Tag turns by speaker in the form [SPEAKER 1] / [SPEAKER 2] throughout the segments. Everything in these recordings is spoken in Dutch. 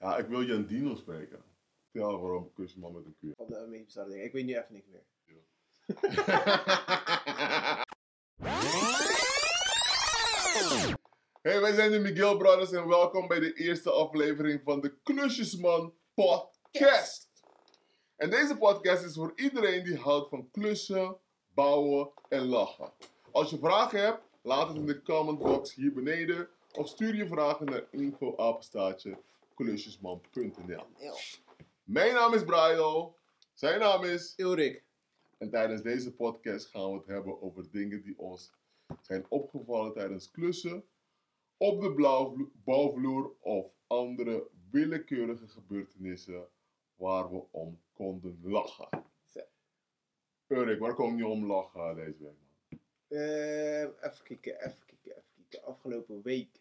[SPEAKER 1] Ja, ik wil Jandino spreken. Vertel waarom kus man met een kuur.
[SPEAKER 2] Van de meest bizarre dingen. Ik weet nu even niks meer.
[SPEAKER 1] Hey, wij zijn de Miguel Brothers en welkom bij de eerste aflevering van de Klusjesman Podcast. En deze podcast is voor iedereen die houdt van klussen, bouwen en lachen. Als je vragen hebt, laat het in de comment box hier beneden of stuur je vragen naar info klusjesman.nl. Mijn naam is Brian, zijn naam is
[SPEAKER 2] Ulrik.
[SPEAKER 1] En tijdens deze podcast gaan we het hebben over dingen die ons zijn opgevallen tijdens klussen, op de bouwvloer of andere willekeurige gebeurtenissen waar we om konden lachen.
[SPEAKER 2] Zo.
[SPEAKER 1] Urik, waar kom je om lachen deze week? Man?
[SPEAKER 2] Ehm, even kijken, even kijken, even kijken. Afgelopen week.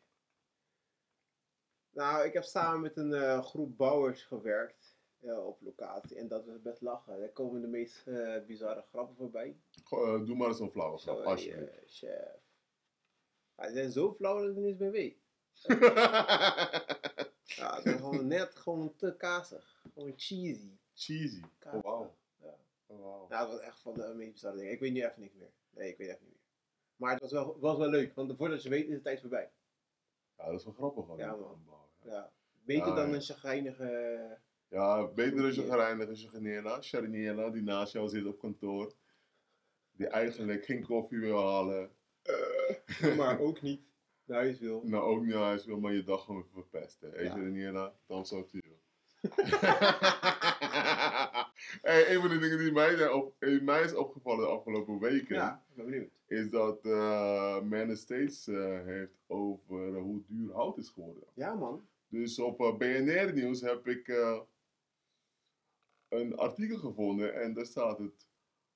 [SPEAKER 2] Nou, ik heb samen met een eh, groep bouwers gewerkt eh, op locatie. En dat was best lachen. Daar komen de meest eh, bizarre grappen voorbij.
[SPEAKER 1] Goh, doe maar eens een flauwe grap, alsjeblieft.
[SPEAKER 2] chef. Ja, die zijn zo flauw dat ik niet meer weet. Ja, ze zijn gewoon net gewoon te kazig. Gewoon cheesy.
[SPEAKER 1] Cheesy. Oh, wauw.
[SPEAKER 2] Ja.
[SPEAKER 1] Oh, wauw.
[SPEAKER 2] Ja, dat was echt van de meest bizarre dingen. Ik weet nu even niks meer. Nee, ik weet echt niet meer. Maar het was wel, was wel leuk, want voordat je weet is de tijd voorbij.
[SPEAKER 1] Ja, dat is wel grappig. hoor,
[SPEAKER 2] Ja,
[SPEAKER 1] die
[SPEAKER 2] man.
[SPEAKER 1] Ja.
[SPEAKER 2] Beter dan een chagrijnige...
[SPEAKER 1] Ja, beter je als je Genera. Sharniela, die naast jou zit op kantoor. Die eigenlijk geen koffie wil halen.
[SPEAKER 2] maar ook niet naar huis wil.
[SPEAKER 1] Nou, ook niet naar huis wil, maar je dag gewoon even verpesten. Hey,
[SPEAKER 2] Ja.
[SPEAKER 1] Dan zo to you. hey, een van de dingen die mij, zijn op, die mij is opgevallen de afgelopen weken,
[SPEAKER 2] Ja, ben benieuwd.
[SPEAKER 1] is dat eh Men States eh, heeft over hoe duur hout is geworden.
[SPEAKER 2] Ja, man.
[SPEAKER 1] Dus op eh, BNR Nieuws heb ik eh, een artikel gevonden en daar staat het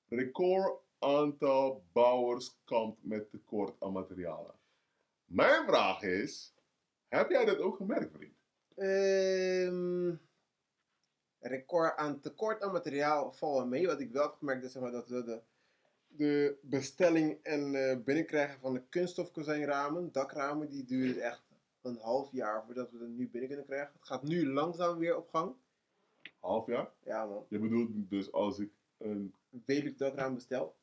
[SPEAKER 1] record aantal bouwers kampt met tekort aan materialen. Mijn vraag is, heb jij dat ook gemerkt, vriend?
[SPEAKER 2] Ehm record aan tekort aan materiaal valt wel mee. Wat ik wel heb gemerkt is zeg maar, dat we de, de bestelling en eh, binnenkrijgen van de kunststofkozijnramen, dakramen, die duurt echt een half jaar voordat we het nu binnen kunnen krijgen. Het gaat nu langzaam weer op gang.
[SPEAKER 1] Half jaar?
[SPEAKER 2] Ja man,
[SPEAKER 1] Je bedoelt dus als ik een
[SPEAKER 2] Velux dakraam bestel.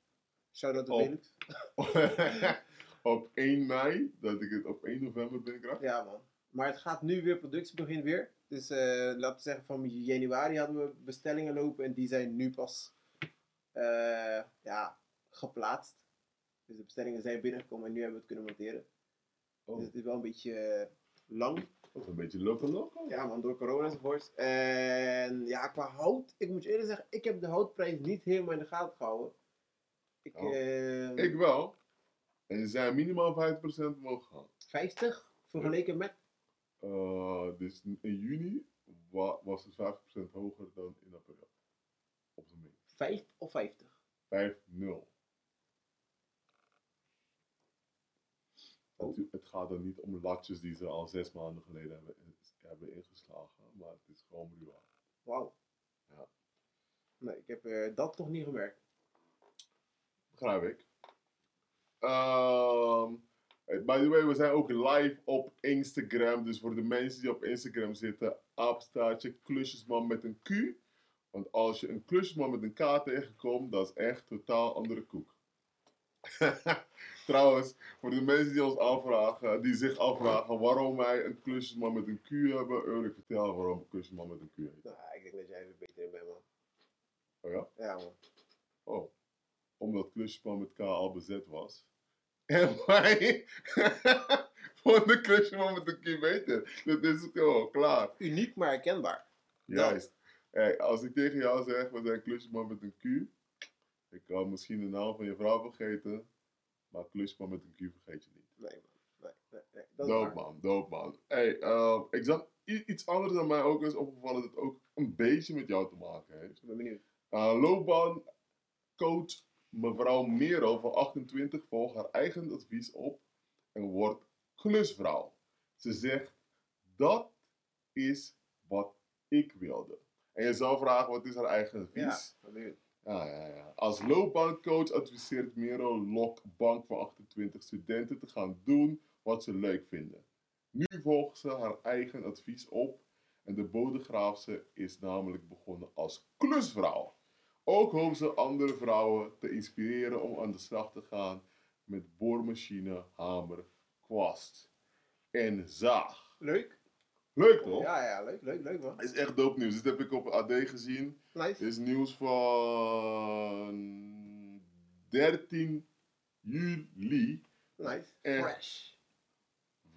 [SPEAKER 2] Shout-out to
[SPEAKER 1] Oh.
[SPEAKER 2] Velux.
[SPEAKER 1] op 1 mei, dat ik het op 1 november binnenkrijg?
[SPEAKER 2] Ja man. Maar het gaat nu weer, productie begint weer. Dus eh, laten we zeggen van januari hadden we bestellingen lopen en die zijn nu pas eh, ja, geplaatst. Dus de bestellingen zijn binnengekomen en nu hebben we het kunnen monteren.
[SPEAKER 1] Oh,
[SPEAKER 2] Dus het is wel een beetje eh, lang.
[SPEAKER 1] is een beetje loco loco.
[SPEAKER 2] Ja man, door corona enzovoort. En ja, qua hout, ik moet je eerlijk zeggen, ik heb de houtprijs niet helemaal in de gaten gehouden. Ik,
[SPEAKER 1] Oh.
[SPEAKER 2] eh,
[SPEAKER 1] Ik wel. En ze zijn minimaal 5% omhoog gegaan.
[SPEAKER 2] 50 vergeleken met
[SPEAKER 1] Uh, dus in juni wa- was het 5% hoger dan in april. Op zijn minst.
[SPEAKER 2] 5 of 50.
[SPEAKER 1] 5-0. Het, het gaat dan niet om latjes die ze al zes maanden geleden hebben, hebben ingeslagen, maar het is gewoon ruw.
[SPEAKER 2] Wauw.
[SPEAKER 1] Ja.
[SPEAKER 2] Nee, ik heb eh, dat toch niet gemerkt.
[SPEAKER 1] Begrijp ik. Ehm, by the way, we zijn ook live op Instagram. Dus voor de mensen die op Instagram zitten, aapstaartje klusjesman met een Q. Want als je een klusjesman met een K tegenkomt, dat is echt totaal andere koek. Trouwens, voor de mensen die ons afvragen, die zich afvragen waarom wij een klusjesman met een Q hebben, Ulrich, vertel waarom een klusjesman met een Q heet.
[SPEAKER 2] Nou, ik denk dat jij er beter in bent, man.
[SPEAKER 1] Oh ja?
[SPEAKER 2] Ja, man.
[SPEAKER 1] Oh, omdat klusjesman met K al bezet was. En wij vonden klusjesman met een Q beter. Dat is gewoon klaar.
[SPEAKER 2] Uniek, maar herkenbaar.
[SPEAKER 1] Juist. Hey, als ik tegen jou zeg, we zijn klusjesman met een Q. Ik kan misschien de naam van je vrouw vergeten. Maar klusjesman met een Q vergeet je niet.
[SPEAKER 2] Nee, man. Nee, nee. Dat waar.
[SPEAKER 1] man, doop man. Hey, eh, ik zag iets anders dan mij ook is opgevallen dat ook een beetje met jou te maken heeft.
[SPEAKER 2] Ik ben benieuwd.
[SPEAKER 1] Uh, loopbaancoach mevrouw Merel van 28 volgt haar eigen advies op en wordt klusvrouw. Ze zegt, dat is wat ik wilde. En je zou vragen, wat is haar eigen
[SPEAKER 2] Ja,
[SPEAKER 1] advies?
[SPEAKER 2] benieuwd.
[SPEAKER 1] Ja, ja, ja. Als loopbaancoach adviseert Merel Lok Bank van 28 studenten te gaan doen wat ze leuk vinden. Nu volgt ze haar eigen advies op En de Bodegraafse is namelijk begonnen als klusvrouw. Ook hoopt ze andere vrouwen te inspireren om aan de slag te gaan met boormachine, hamer, kwast en zaag.
[SPEAKER 2] Leuk.
[SPEAKER 1] Leuk toch?
[SPEAKER 2] Ja, ja, leuk, leuk, leuk man.
[SPEAKER 1] Is echt dope nieuws. Dit heb ik op AD gezien. Dit
[SPEAKER 2] Nice.
[SPEAKER 1] is nieuws van 13 juli.
[SPEAKER 2] Nice.
[SPEAKER 1] Eh.
[SPEAKER 2] Fresh.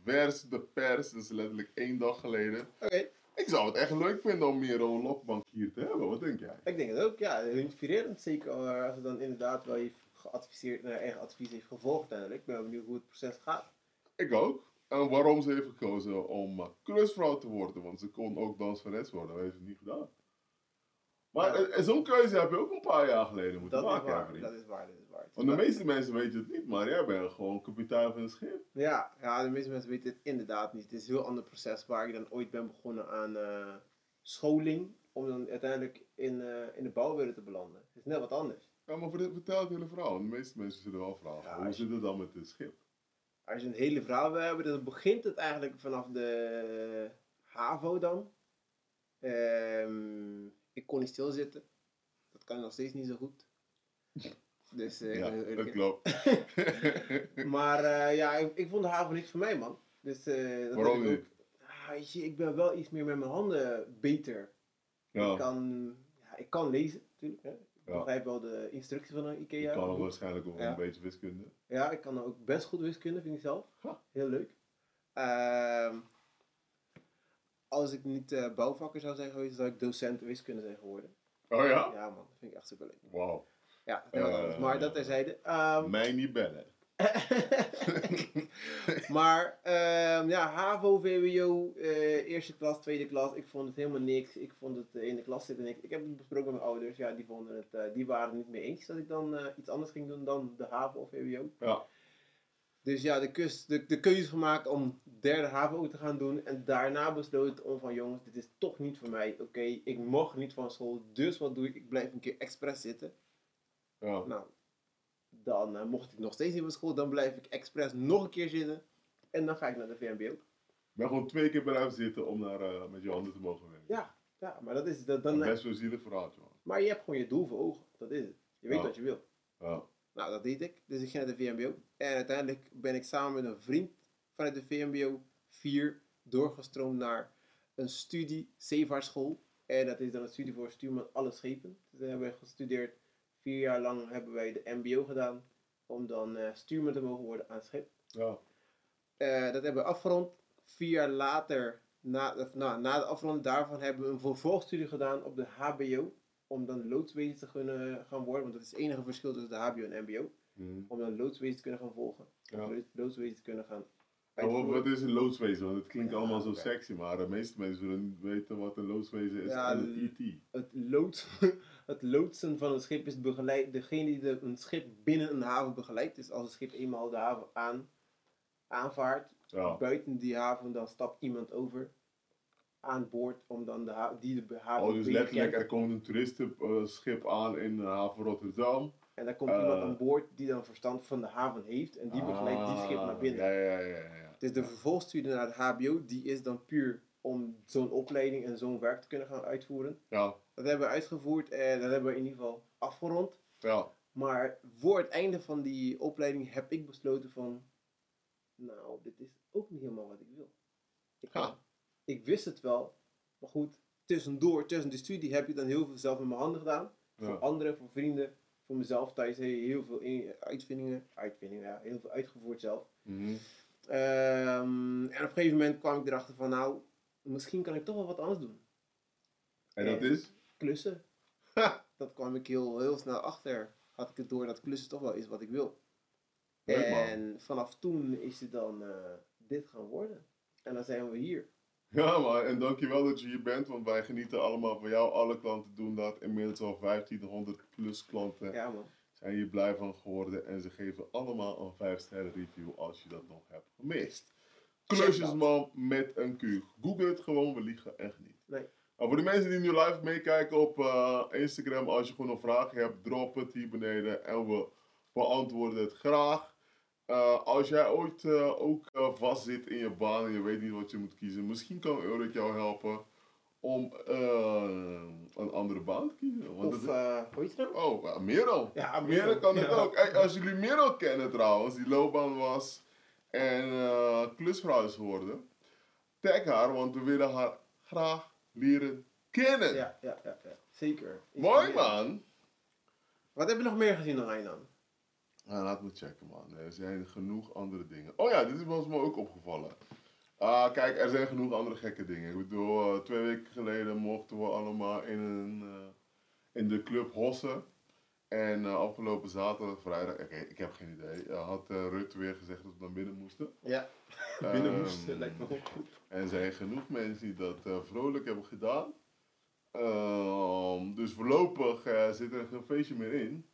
[SPEAKER 1] Vers de pers, dus letterlijk één dag geleden.
[SPEAKER 2] Oké.
[SPEAKER 1] Ik zou het echt leuk vinden om meer een lokbank hier te hebben. Wat denk jij?
[SPEAKER 2] Ik denk het ook, ja, heel inspirerend. Zeker eh, als het dan inderdaad wel heeft geadviseerd, naar eigen advies heeft gevolgd uiteindelijk. Ik ben benieuwd hoe het proces gaat.
[SPEAKER 1] Ik ook. En waarom ze heeft gekozen om eh, klusvrouw te worden. Want ze kon ook danseres worden. Dat heeft ze niet gedaan. Maar
[SPEAKER 2] Ja.
[SPEAKER 1] eh, zo'n keuze heb je ook een paar jaar geleden moeten
[SPEAKER 2] Dat
[SPEAKER 1] maken,
[SPEAKER 2] waar, dat is waar, dat is waar.
[SPEAKER 1] Want de meeste mensen weten het niet, maar jij bent gewoon kapitein van een schip.
[SPEAKER 2] Ja, ja, de meeste mensen weten het inderdaad niet. Het is een heel ander proces waar ik dan ooit ben begonnen aan eh, scholing. Om dan uiteindelijk in, eh, in de bouwwereld te belanden. Het is net wat anders.
[SPEAKER 1] Ja, maar ver- vertel het hele verhaal. De meeste mensen zullen wel vragen.
[SPEAKER 2] Ja,
[SPEAKER 1] hoe zit het dan met het schip?
[SPEAKER 2] Als je een hele verhaal wil hebben, dan begint het eigenlijk vanaf de HAVO dan. Ehm, ik kon niet stilzitten. Dat kan ik nog steeds niet zo goed. Dus eh, ik
[SPEAKER 1] ja,
[SPEAKER 2] heel
[SPEAKER 1] dat klopt.
[SPEAKER 2] Maar eh, ja, ik, ik vond de HAVO niks voor mij, man. Dus, eh, dat
[SPEAKER 1] Waarom
[SPEAKER 2] ik ook- Ah, je, ik ben wel iets meer met mijn handen beter. Ik,
[SPEAKER 1] Ja,
[SPEAKER 2] kan, ja, ik kan lezen, natuurlijk. Hè. Ik
[SPEAKER 1] Ja.
[SPEAKER 2] begrijp wel de instructies van een IKEA.
[SPEAKER 1] kan ook
[SPEAKER 2] boek.
[SPEAKER 1] waarschijnlijk ook
[SPEAKER 2] Ja.
[SPEAKER 1] een beetje wiskunde.
[SPEAKER 2] Ja, ik kan ook best goed wiskunde, vind ik zelf.
[SPEAKER 1] Ha.
[SPEAKER 2] Heel leuk. Ehm, als ik niet eh, bouwvakker zou zijn geweest, zou ik docent wiskunde zijn geworden.
[SPEAKER 1] Oh ja?
[SPEAKER 2] Ja man, dat vind ik echt super leuk.
[SPEAKER 1] Wauw.
[SPEAKER 2] Ja, dat.
[SPEAKER 1] Eh.
[SPEAKER 2] Maar dat terzijde. Ehm
[SPEAKER 1] Mij niet bellen.
[SPEAKER 2] maar ehm, ja, HAVO, VWO, eh, eerste klas, tweede klas, ik vond het helemaal niks. Ik vond het eh, in de klas zitten niks. Ik heb het besproken met mijn ouders, ja, die, vonden het, eh, die waren het niet mee eens dat ik dan iets anders ging doen dan de HAVO of VWO.
[SPEAKER 1] Ja.
[SPEAKER 2] Dus ja, de, kus, de, de keuze gemaakt om derde HAVO te gaan doen. En daarna besloten om van jongens, dit is toch niet voor mij. Oké, ik mag niet van school, dus wat doe ik? Ik blijf een keer expres zitten.
[SPEAKER 1] ja.
[SPEAKER 2] Nou, dan eh, mocht ik nog steeds niet van school, dan blijf ik expres nog een keer zitten. En dan ga ik naar de VMBO.
[SPEAKER 1] Ik ben gewoon twee keer blijven zitten om naar, eh, met je handen te mogen werken.
[SPEAKER 2] Ja, ja maar dat is dat, dan.
[SPEAKER 1] Best wel zielig verhaaltje, man.
[SPEAKER 2] Maar je hebt gewoon je doel voor ogen. Dat is het. Je weet
[SPEAKER 1] Ja.
[SPEAKER 2] wat je wil.
[SPEAKER 1] Ja.
[SPEAKER 2] Nou, dat deed ik. Dus ik ging naar de VMBO. En uiteindelijk ben ik samen met een vriend vanuit de VMBO 4 doorgestroomd naar een studie, zeevaartschool. En dat is dan een studie voor stuurman alle schepen. Dus we hebben gestudeerd. Vier jaar lang hebben wij de MBO gedaan. Om dan eh, stuurman te mogen worden aan het schip.
[SPEAKER 1] Ja.
[SPEAKER 2] Eh, dat hebben we afgerond. Vier jaar later, na, of, nou, na de afronding daarvan, hebben we een vervolgstudie gedaan op de HBO. Om dan loodswezen te kunnen gaan worden. Want dat is het enige verschil tussen de HBO en MBO.
[SPEAKER 1] Mhm.
[SPEAKER 2] Om dan loodswezen te kunnen gaan volgen.
[SPEAKER 1] Ja.
[SPEAKER 2] Loodswezen te kunnen gaan
[SPEAKER 1] Maar wat, is een loodswezen? Want het klinkt
[SPEAKER 2] Ja,
[SPEAKER 1] allemaal zo sexy, maar de meeste mensen willen niet weten wat een loodswezen is
[SPEAKER 2] Ja,
[SPEAKER 1] en E IT.
[SPEAKER 2] Het, lood, het loodsen van een schip is begeleid, degene die de, een schip binnen een haven begeleidt. Dus als een schip eenmaal de haven aan, aanvaart,
[SPEAKER 1] Ja.
[SPEAKER 2] buiten die haven, dan stapt iemand over aan boord om dan de ha- die de haven
[SPEAKER 1] Oh, dus letterlijk,
[SPEAKER 2] kent.
[SPEAKER 1] er komt een toeristenschip aan in de haven Rotterdam.
[SPEAKER 2] En dan komt
[SPEAKER 1] eh,
[SPEAKER 2] iemand aan boord die dan verstand van de haven heeft en die begeleidt die schip naar binnen.
[SPEAKER 1] Ah, ja, ja. ja.
[SPEAKER 2] Dus de vervolgstudie naar het HBO, die is dan puur om zo'n opleiding en zo'n werk te kunnen gaan uitvoeren.
[SPEAKER 1] Ja,
[SPEAKER 2] Dat hebben we uitgevoerd en dat hebben we in ieder geval afgerond.
[SPEAKER 1] ja.
[SPEAKER 2] Maar voor het einde van die opleiding heb ik besloten van, nou, dit is ook niet helemaal wat ik wil. Ik, ik wist het wel, maar goed, tussendoor, tussen de studie heb ik dan heel veel zelf met mijn handen gedaan.
[SPEAKER 1] Ja.
[SPEAKER 2] Voor anderen, voor vrienden, voor mezelf thuis he- heel veel in- uitvindingen, uitvindingen, ja, heel veel uitgevoerd zelf.
[SPEAKER 1] Mhm.
[SPEAKER 2] Ehm, en op een gegeven moment kwam ik erachter van, nou, misschien kan ik toch wel wat anders doen.
[SPEAKER 1] En dat
[SPEAKER 2] En-
[SPEAKER 1] is?
[SPEAKER 2] Klussen. Dat kwam ik heel, heel snel achter. Had ik het door dat klussen toch wel is wat ik wil.
[SPEAKER 1] Leuk,
[SPEAKER 2] en vanaf toen is het dan eh, dit gaan worden. En dan zijn we hier.
[SPEAKER 1] Ja, maar en dankjewel dat je hier bent, want wij genieten allemaal van jou. Alle klanten doen dat. Inmiddels al 1500 plus klanten
[SPEAKER 2] Ja man.
[SPEAKER 1] Zijn hier blij van geworden. En ze geven allemaal een 5 sterren review als je dat nog hebt gemist. Klusjesman met een Q. Google het gewoon, we liegen echt niet.
[SPEAKER 2] Nee.
[SPEAKER 1] Nou, voor de mensen die nu live meekijken op eh, Instagram, als je gewoon een vraag hebt, drop het hier beneden en we beantwoorden het graag. Eh, als jij ooit uh, ook uh, vastzit in je baan en je weet niet wat je moet kiezen, misschien kan Eurik jou helpen om eh, een andere baan te kiezen. Want
[SPEAKER 2] Of,
[SPEAKER 1] het-
[SPEAKER 2] eh hoe heet je nou?
[SPEAKER 1] oh, ja, Merel.
[SPEAKER 2] Ja,
[SPEAKER 1] Merel kan het
[SPEAKER 2] Ja.
[SPEAKER 1] ook. Als jullie Merel kennen trouwens, die loopbaan was en eh klusvrouw is geworden, tag haar, want we willen haar graag leren kennen.
[SPEAKER 2] Ja, ja, ja, ja. zeker.
[SPEAKER 1] Mooi man.
[SPEAKER 2] Wat heb je nog meer gezien dan Rijn
[SPEAKER 1] Ja, laat me checken, man. Er zijn genoeg andere dingen. Oh ja, dit is ons me ook opgevallen. Ah, kijk, er zijn genoeg andere gekke dingen. Ik bedoel, eh, twee weken geleden mochten we allemaal in, een, eh, in de club hossen. En eh, afgelopen zaterdag, vrijdag, ik heb geen idee, had Rutte weer gezegd dat we naar binnen moesten.
[SPEAKER 2] Ja,
[SPEAKER 1] Ehm,
[SPEAKER 2] binnen moesten, lijkt me ook goed.
[SPEAKER 1] En er zijn genoeg mensen die dat vrolijk hebben gedaan. Ehm, dus voorlopig zit er geen feestje meer in.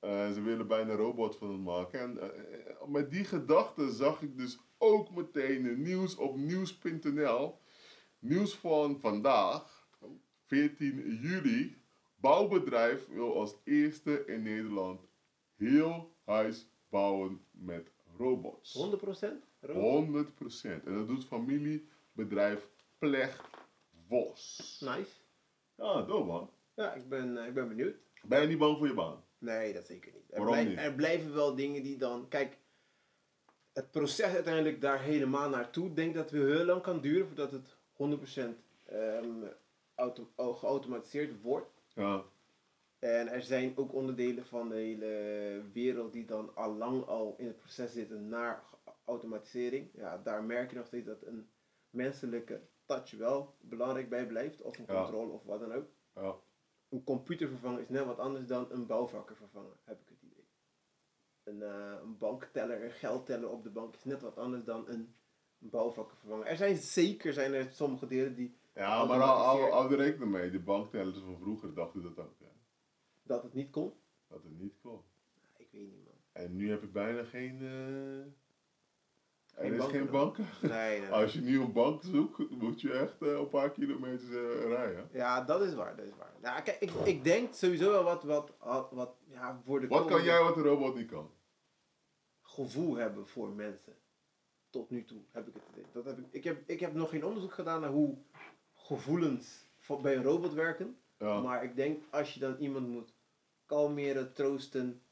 [SPEAKER 1] Ze willen bijna een robot van het maken. En met die gedachte zag ik dus ook meteen nieuws op nieuws.nl. Nieuws van vandaag, 14 juli. Bouwbedrijf wil als eerste in Nederland heel huis bouwen met robots.
[SPEAKER 2] 100%? Rood?
[SPEAKER 1] 100%. En dat doet familiebedrijf Plecht Vos.
[SPEAKER 2] Nice.
[SPEAKER 1] Ja, dope man.
[SPEAKER 2] Ja, ik ben, eh, ik ben benieuwd.
[SPEAKER 1] Ben je niet bang voor je baan?
[SPEAKER 2] Nee, dat zeker niet. Er,
[SPEAKER 1] Waarom niet?
[SPEAKER 2] er blijven wel dingen die dan. Kijk, het proces uiteindelijk daar helemaal naartoe, denk dat het heel lang kan duren voordat het 100% ehm, auto- geautomatiseerd wordt.
[SPEAKER 1] Ja.
[SPEAKER 2] En er zijn ook onderdelen van de hele wereld die dan al lang al in het proces zitten naar automatisering. Ja, daar merk je nog steeds dat een menselijke touch wel belangrijk bij blijft. Of een
[SPEAKER 1] Ja.
[SPEAKER 2] controle of wat dan ook.
[SPEAKER 1] ja.
[SPEAKER 2] Een computer vervangen is net wat anders dan een bouwvakker vervangen, heb ik het idee. Een, eh, een bankteller, een geldteller op de bank is net wat anders dan een bouwvakker vervangen. Er zijn zeker zijn er sommige delen die
[SPEAKER 1] Ja, maar hou, er rekening mee. De banktellers van vroeger dachten dat ook. Hè.
[SPEAKER 2] dat het niet kon.
[SPEAKER 1] Dat het niet kon.
[SPEAKER 2] Ik weet niet man.
[SPEAKER 1] En nu heb ik bijna geen... eh,
[SPEAKER 2] Geen
[SPEAKER 1] er is
[SPEAKER 2] banken
[SPEAKER 1] geen.
[SPEAKER 2] Nee, nee, nee.
[SPEAKER 1] Als je nu een bank zoekt, moet je echt eh, een paar kilometers rijden.
[SPEAKER 2] Ja, dat is waar, dat is waar. Nou, kijk, ik, ik denk sowieso wel wat, wat, wat ja, voor de
[SPEAKER 1] Wat kan jij wat een robot niet kan?
[SPEAKER 2] Gevoel hebben voor mensen. Tot nu toe heb ik het idee. Dat heb ik, ik, heb, ik heb nog geen onderzoek gedaan naar hoe gevoelens van- bij een robot werken.
[SPEAKER 1] Ja.
[SPEAKER 2] Maar ik denk als je dan iemand moet kalmeren, troosten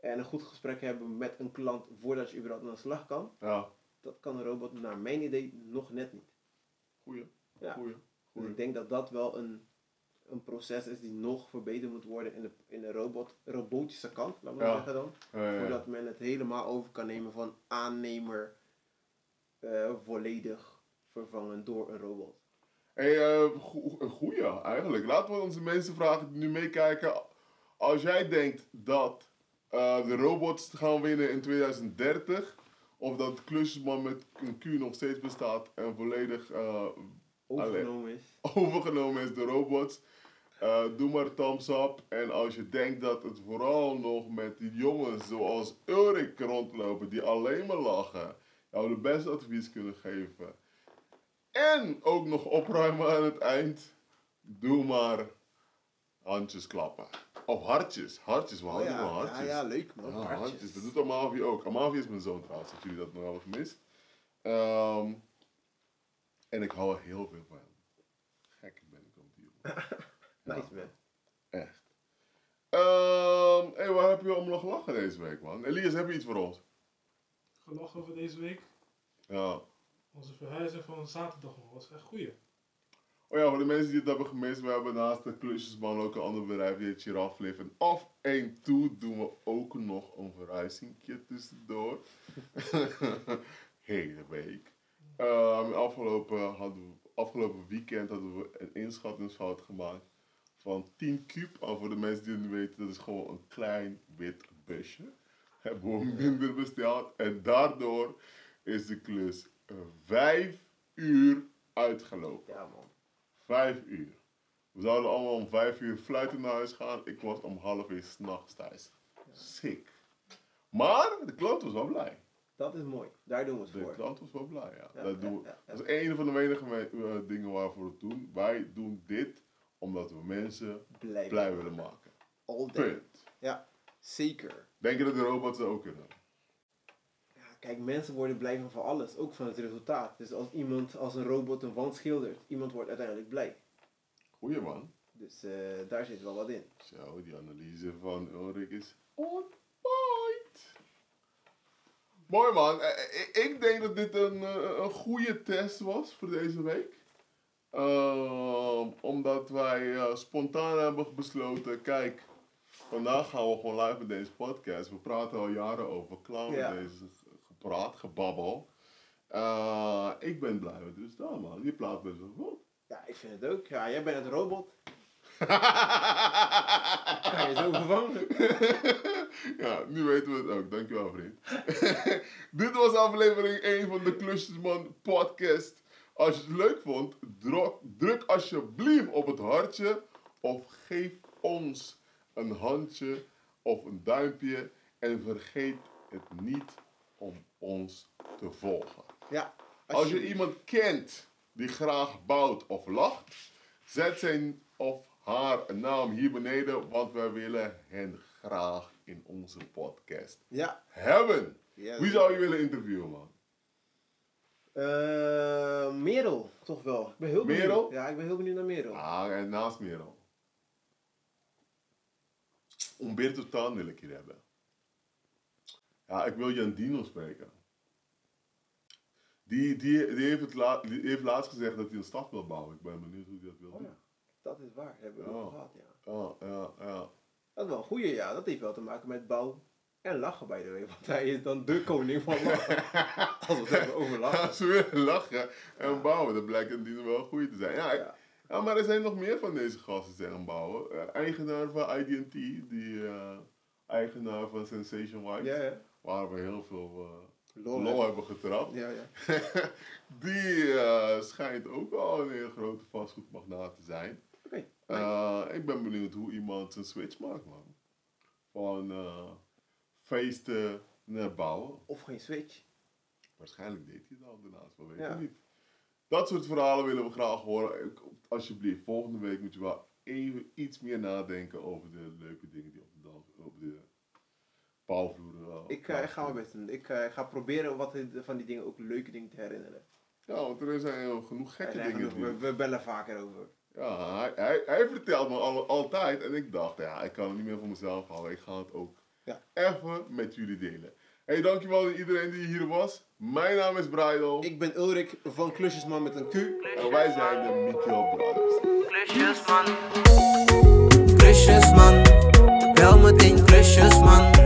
[SPEAKER 2] en een goed gesprek hebben met een klant voordat je überhaupt aan de slag kan,
[SPEAKER 1] ja.
[SPEAKER 2] dat kan een robot naar mijn idee nog net niet.
[SPEAKER 1] Goeie.
[SPEAKER 2] Ja.
[SPEAKER 1] Goeie.
[SPEAKER 2] Dus ik denk dat dat wel een, een proces is die nog verbeterd moet worden in de, in de robot, robotische kant, laat maar
[SPEAKER 1] Ja.
[SPEAKER 2] zeggen dan. Voordat men het helemaal over kan nemen van aannemer eh, volledig vervangen door een robot.
[SPEAKER 1] Hey, eh, go- een goeie eigenlijk. Laten we onze mensen vragen die nu meekijken. Als jij denkt dat eh, de robots gaan winnen in 2030, of dat klusjesman met een Q nog steeds bestaat en volledig
[SPEAKER 2] Overgenomen is.
[SPEAKER 1] overgenomen is door robots, eh, doe maar thumbs up. En als je denkt dat het vooral nog met die jongens zoals Ulrik rondlopen, die alleen maar lachen, jou de beste advies kunnen geven. En ook nog opruimen aan het eind. Doe maar handjes klappen. Of hartjes. Hartjes, we
[SPEAKER 2] Oh
[SPEAKER 1] houden
[SPEAKER 2] ja,
[SPEAKER 1] van hartjes.
[SPEAKER 2] ja, ja, leuk man.
[SPEAKER 1] Ja,
[SPEAKER 2] hartjes.
[SPEAKER 1] hartjes. Dat doet Amavi ook. Amavi is mijn zoon trouwens, als jullie dat nog hebben gemist. Ehm, en ik hou er heel veel van hem. Gek ben ik op die jongen.
[SPEAKER 2] Nice man.
[SPEAKER 1] Echt. Ehm hey, waar heb je om nog gelachen deze week, man? Elias, heb je iets voor ons?
[SPEAKER 3] Gelachen over deze week.
[SPEAKER 1] Ja.
[SPEAKER 3] Onze verhuizing van zaterdag man, was echt goeie.
[SPEAKER 1] Oh ja, voor de mensen die het hebben gemist, we hebben naast de klusjesman ook een ander bedrijf, die heet Giraffe Live. En af en toe doen we ook nog een verhuizingje tussendoor. Hele week. Ehm, afgelopen, hadden we, afgelopen weekend hadden we een inschattingsfout gemaakt van 10 kub. En voor de mensen die het niet weten, dat is gewoon een klein wit busje. Hebben we minder besteld. En daardoor is de klus eh, vijf uur uitgelopen.
[SPEAKER 2] Ja man.
[SPEAKER 1] Vijf uur. We zouden allemaal om vijf uur fluiten naar huis gaan. Ik was om half uur s'nachts thuis. Sick. Maar de klant was wel blij.
[SPEAKER 2] Dat is mooi. Daar doen we het
[SPEAKER 1] De
[SPEAKER 2] voor.
[SPEAKER 1] klant was wel blij, ja.
[SPEAKER 2] Ja,
[SPEAKER 1] dat, doen we.
[SPEAKER 2] ja, ja, ja.
[SPEAKER 1] dat is een van de weinige me- eh, dingen waarvoor we het doen. Wij doen dit omdat we mensen
[SPEAKER 2] Blij,
[SPEAKER 1] blij willen maken.
[SPEAKER 2] All day.
[SPEAKER 1] Punt.
[SPEAKER 2] Ja, zeker.
[SPEAKER 1] Denk je dat de robots dat ook kunnen?
[SPEAKER 2] Ja, kijk, mensen worden blij van, van alles, ook van het resultaat. Dus als iemand als een robot een wand schildert, iemand wordt uiteindelijk blij.
[SPEAKER 1] Goeie man.
[SPEAKER 2] Dus eh, daar zit wel wat in.
[SPEAKER 1] Zo, die analyse van Ulrik is on point. Mooi man. Eh, eh, Ik, denk dat dit een, een goede test was voor deze week. Ehm, omdat wij eh, spontaan hebben besloten, kijk, vandaag gaan we gewoon live met deze podcast. We praten al jaren over, klaar met
[SPEAKER 2] Ja.
[SPEAKER 1] deze gepraat, gebabbel. Eh, ik ben blij met het resultaat man, die plaat best wel goed.
[SPEAKER 2] Ja, ik vind het ook. Ja, jij bent een robot. Kan je zo vervangen?
[SPEAKER 1] ja, nu weten we het ook. Dankjewel, vriend. Dit was aflevering 1 van de Klusjesman podcast. Als je het leuk vond, druk, druk alsjeblieft op het hartje of geef ons een handje of een duimpje en vergeet het niet om ons te volgen.
[SPEAKER 2] Ja.
[SPEAKER 1] Als je iemand kent die graag bouwt of lacht, zet zijn of haar naam hier beneden, want wij willen hen graag in onze podcast
[SPEAKER 2] Ja.
[SPEAKER 1] hebben. Wie zou je willen interviewen, man?
[SPEAKER 2] Eh, Merel, toch wel. Ik ben heel benieuwd.
[SPEAKER 1] Merel?
[SPEAKER 2] Ja, ik ben heel benieuwd naar Merel.
[SPEAKER 1] Ah, en naast Merel. Umberto Tan wil ik hier hebben. Ja, ik wil Jan Dino spreken. Die, die, die, heeft het la- die heeft laatst gezegd dat hij een stad wil bouwen. Ik ben benieuwd hoe hij dat wil
[SPEAKER 2] Oh
[SPEAKER 1] doen.
[SPEAKER 2] ja, dat is waar. Hebben we
[SPEAKER 1] Ja.
[SPEAKER 2] gehad, ja.
[SPEAKER 1] Ja, ja, ja.
[SPEAKER 2] Dat is wel een goeie, ja. Dat heeft wel te maken met bouw en lachen, by the way. Want hij is dan de koning van lachen. Als we het hebben over lachen.
[SPEAKER 1] Als we willen lachen en bouwen, dan blijkt dino wel goed te zijn. Ja, ik-
[SPEAKER 2] Ja.
[SPEAKER 1] ja, maar er zijn nog meer van deze gasten gaan bouwen. Eh, eigenaar van IDT, die eh, eigenaar van Sensation White,
[SPEAKER 2] Ja, ja.
[SPEAKER 1] waar we heel veel eh,
[SPEAKER 2] Lol,
[SPEAKER 1] hebben getrapt.
[SPEAKER 2] Ja, ja.
[SPEAKER 1] die schijnt ook al een hele grote vastgoedmagnaat te zijn.
[SPEAKER 2] Oké.
[SPEAKER 1] Eh, ik ben benieuwd hoe iemand zijn switch maakt, man. Van feesten naar bouwen.
[SPEAKER 2] Of geen switch.
[SPEAKER 1] Waarschijnlijk deed hij het al daarnaast, we weten
[SPEAKER 2] Ja.
[SPEAKER 1] niet. Dat soort verhalen willen we graag horen. Alsjeblieft, volgende week moet je wel even iets meer nadenken over de leuke dingen die op de, dans, op de bouwvloer eh,
[SPEAKER 2] Ik, eh, ik ga mijn best doen. Ik eh, ga proberen wat van die dingen ook leuke dingen te herinneren.
[SPEAKER 1] Ja, want er zijn genoeg gekke
[SPEAKER 2] zijn
[SPEAKER 1] dingen.
[SPEAKER 2] genoeg- we, we bellen vaker over.
[SPEAKER 1] Ja, hij, hij, hij vertelt me al, altijd en ik dacht, ja, ik kan het niet meer voor mezelf houden. Ik ga het ook
[SPEAKER 2] Ja.
[SPEAKER 1] even met jullie delen. Hey, dankjewel aan iedereen die hier was. Mijn naam is Bridal
[SPEAKER 2] Ik ben Ulrik van Klusjesman met een Q.
[SPEAKER 1] en wij zijn de Mikkel Brothers.
[SPEAKER 4] Klusjes man, klusjes man, bel meteen klusjes man.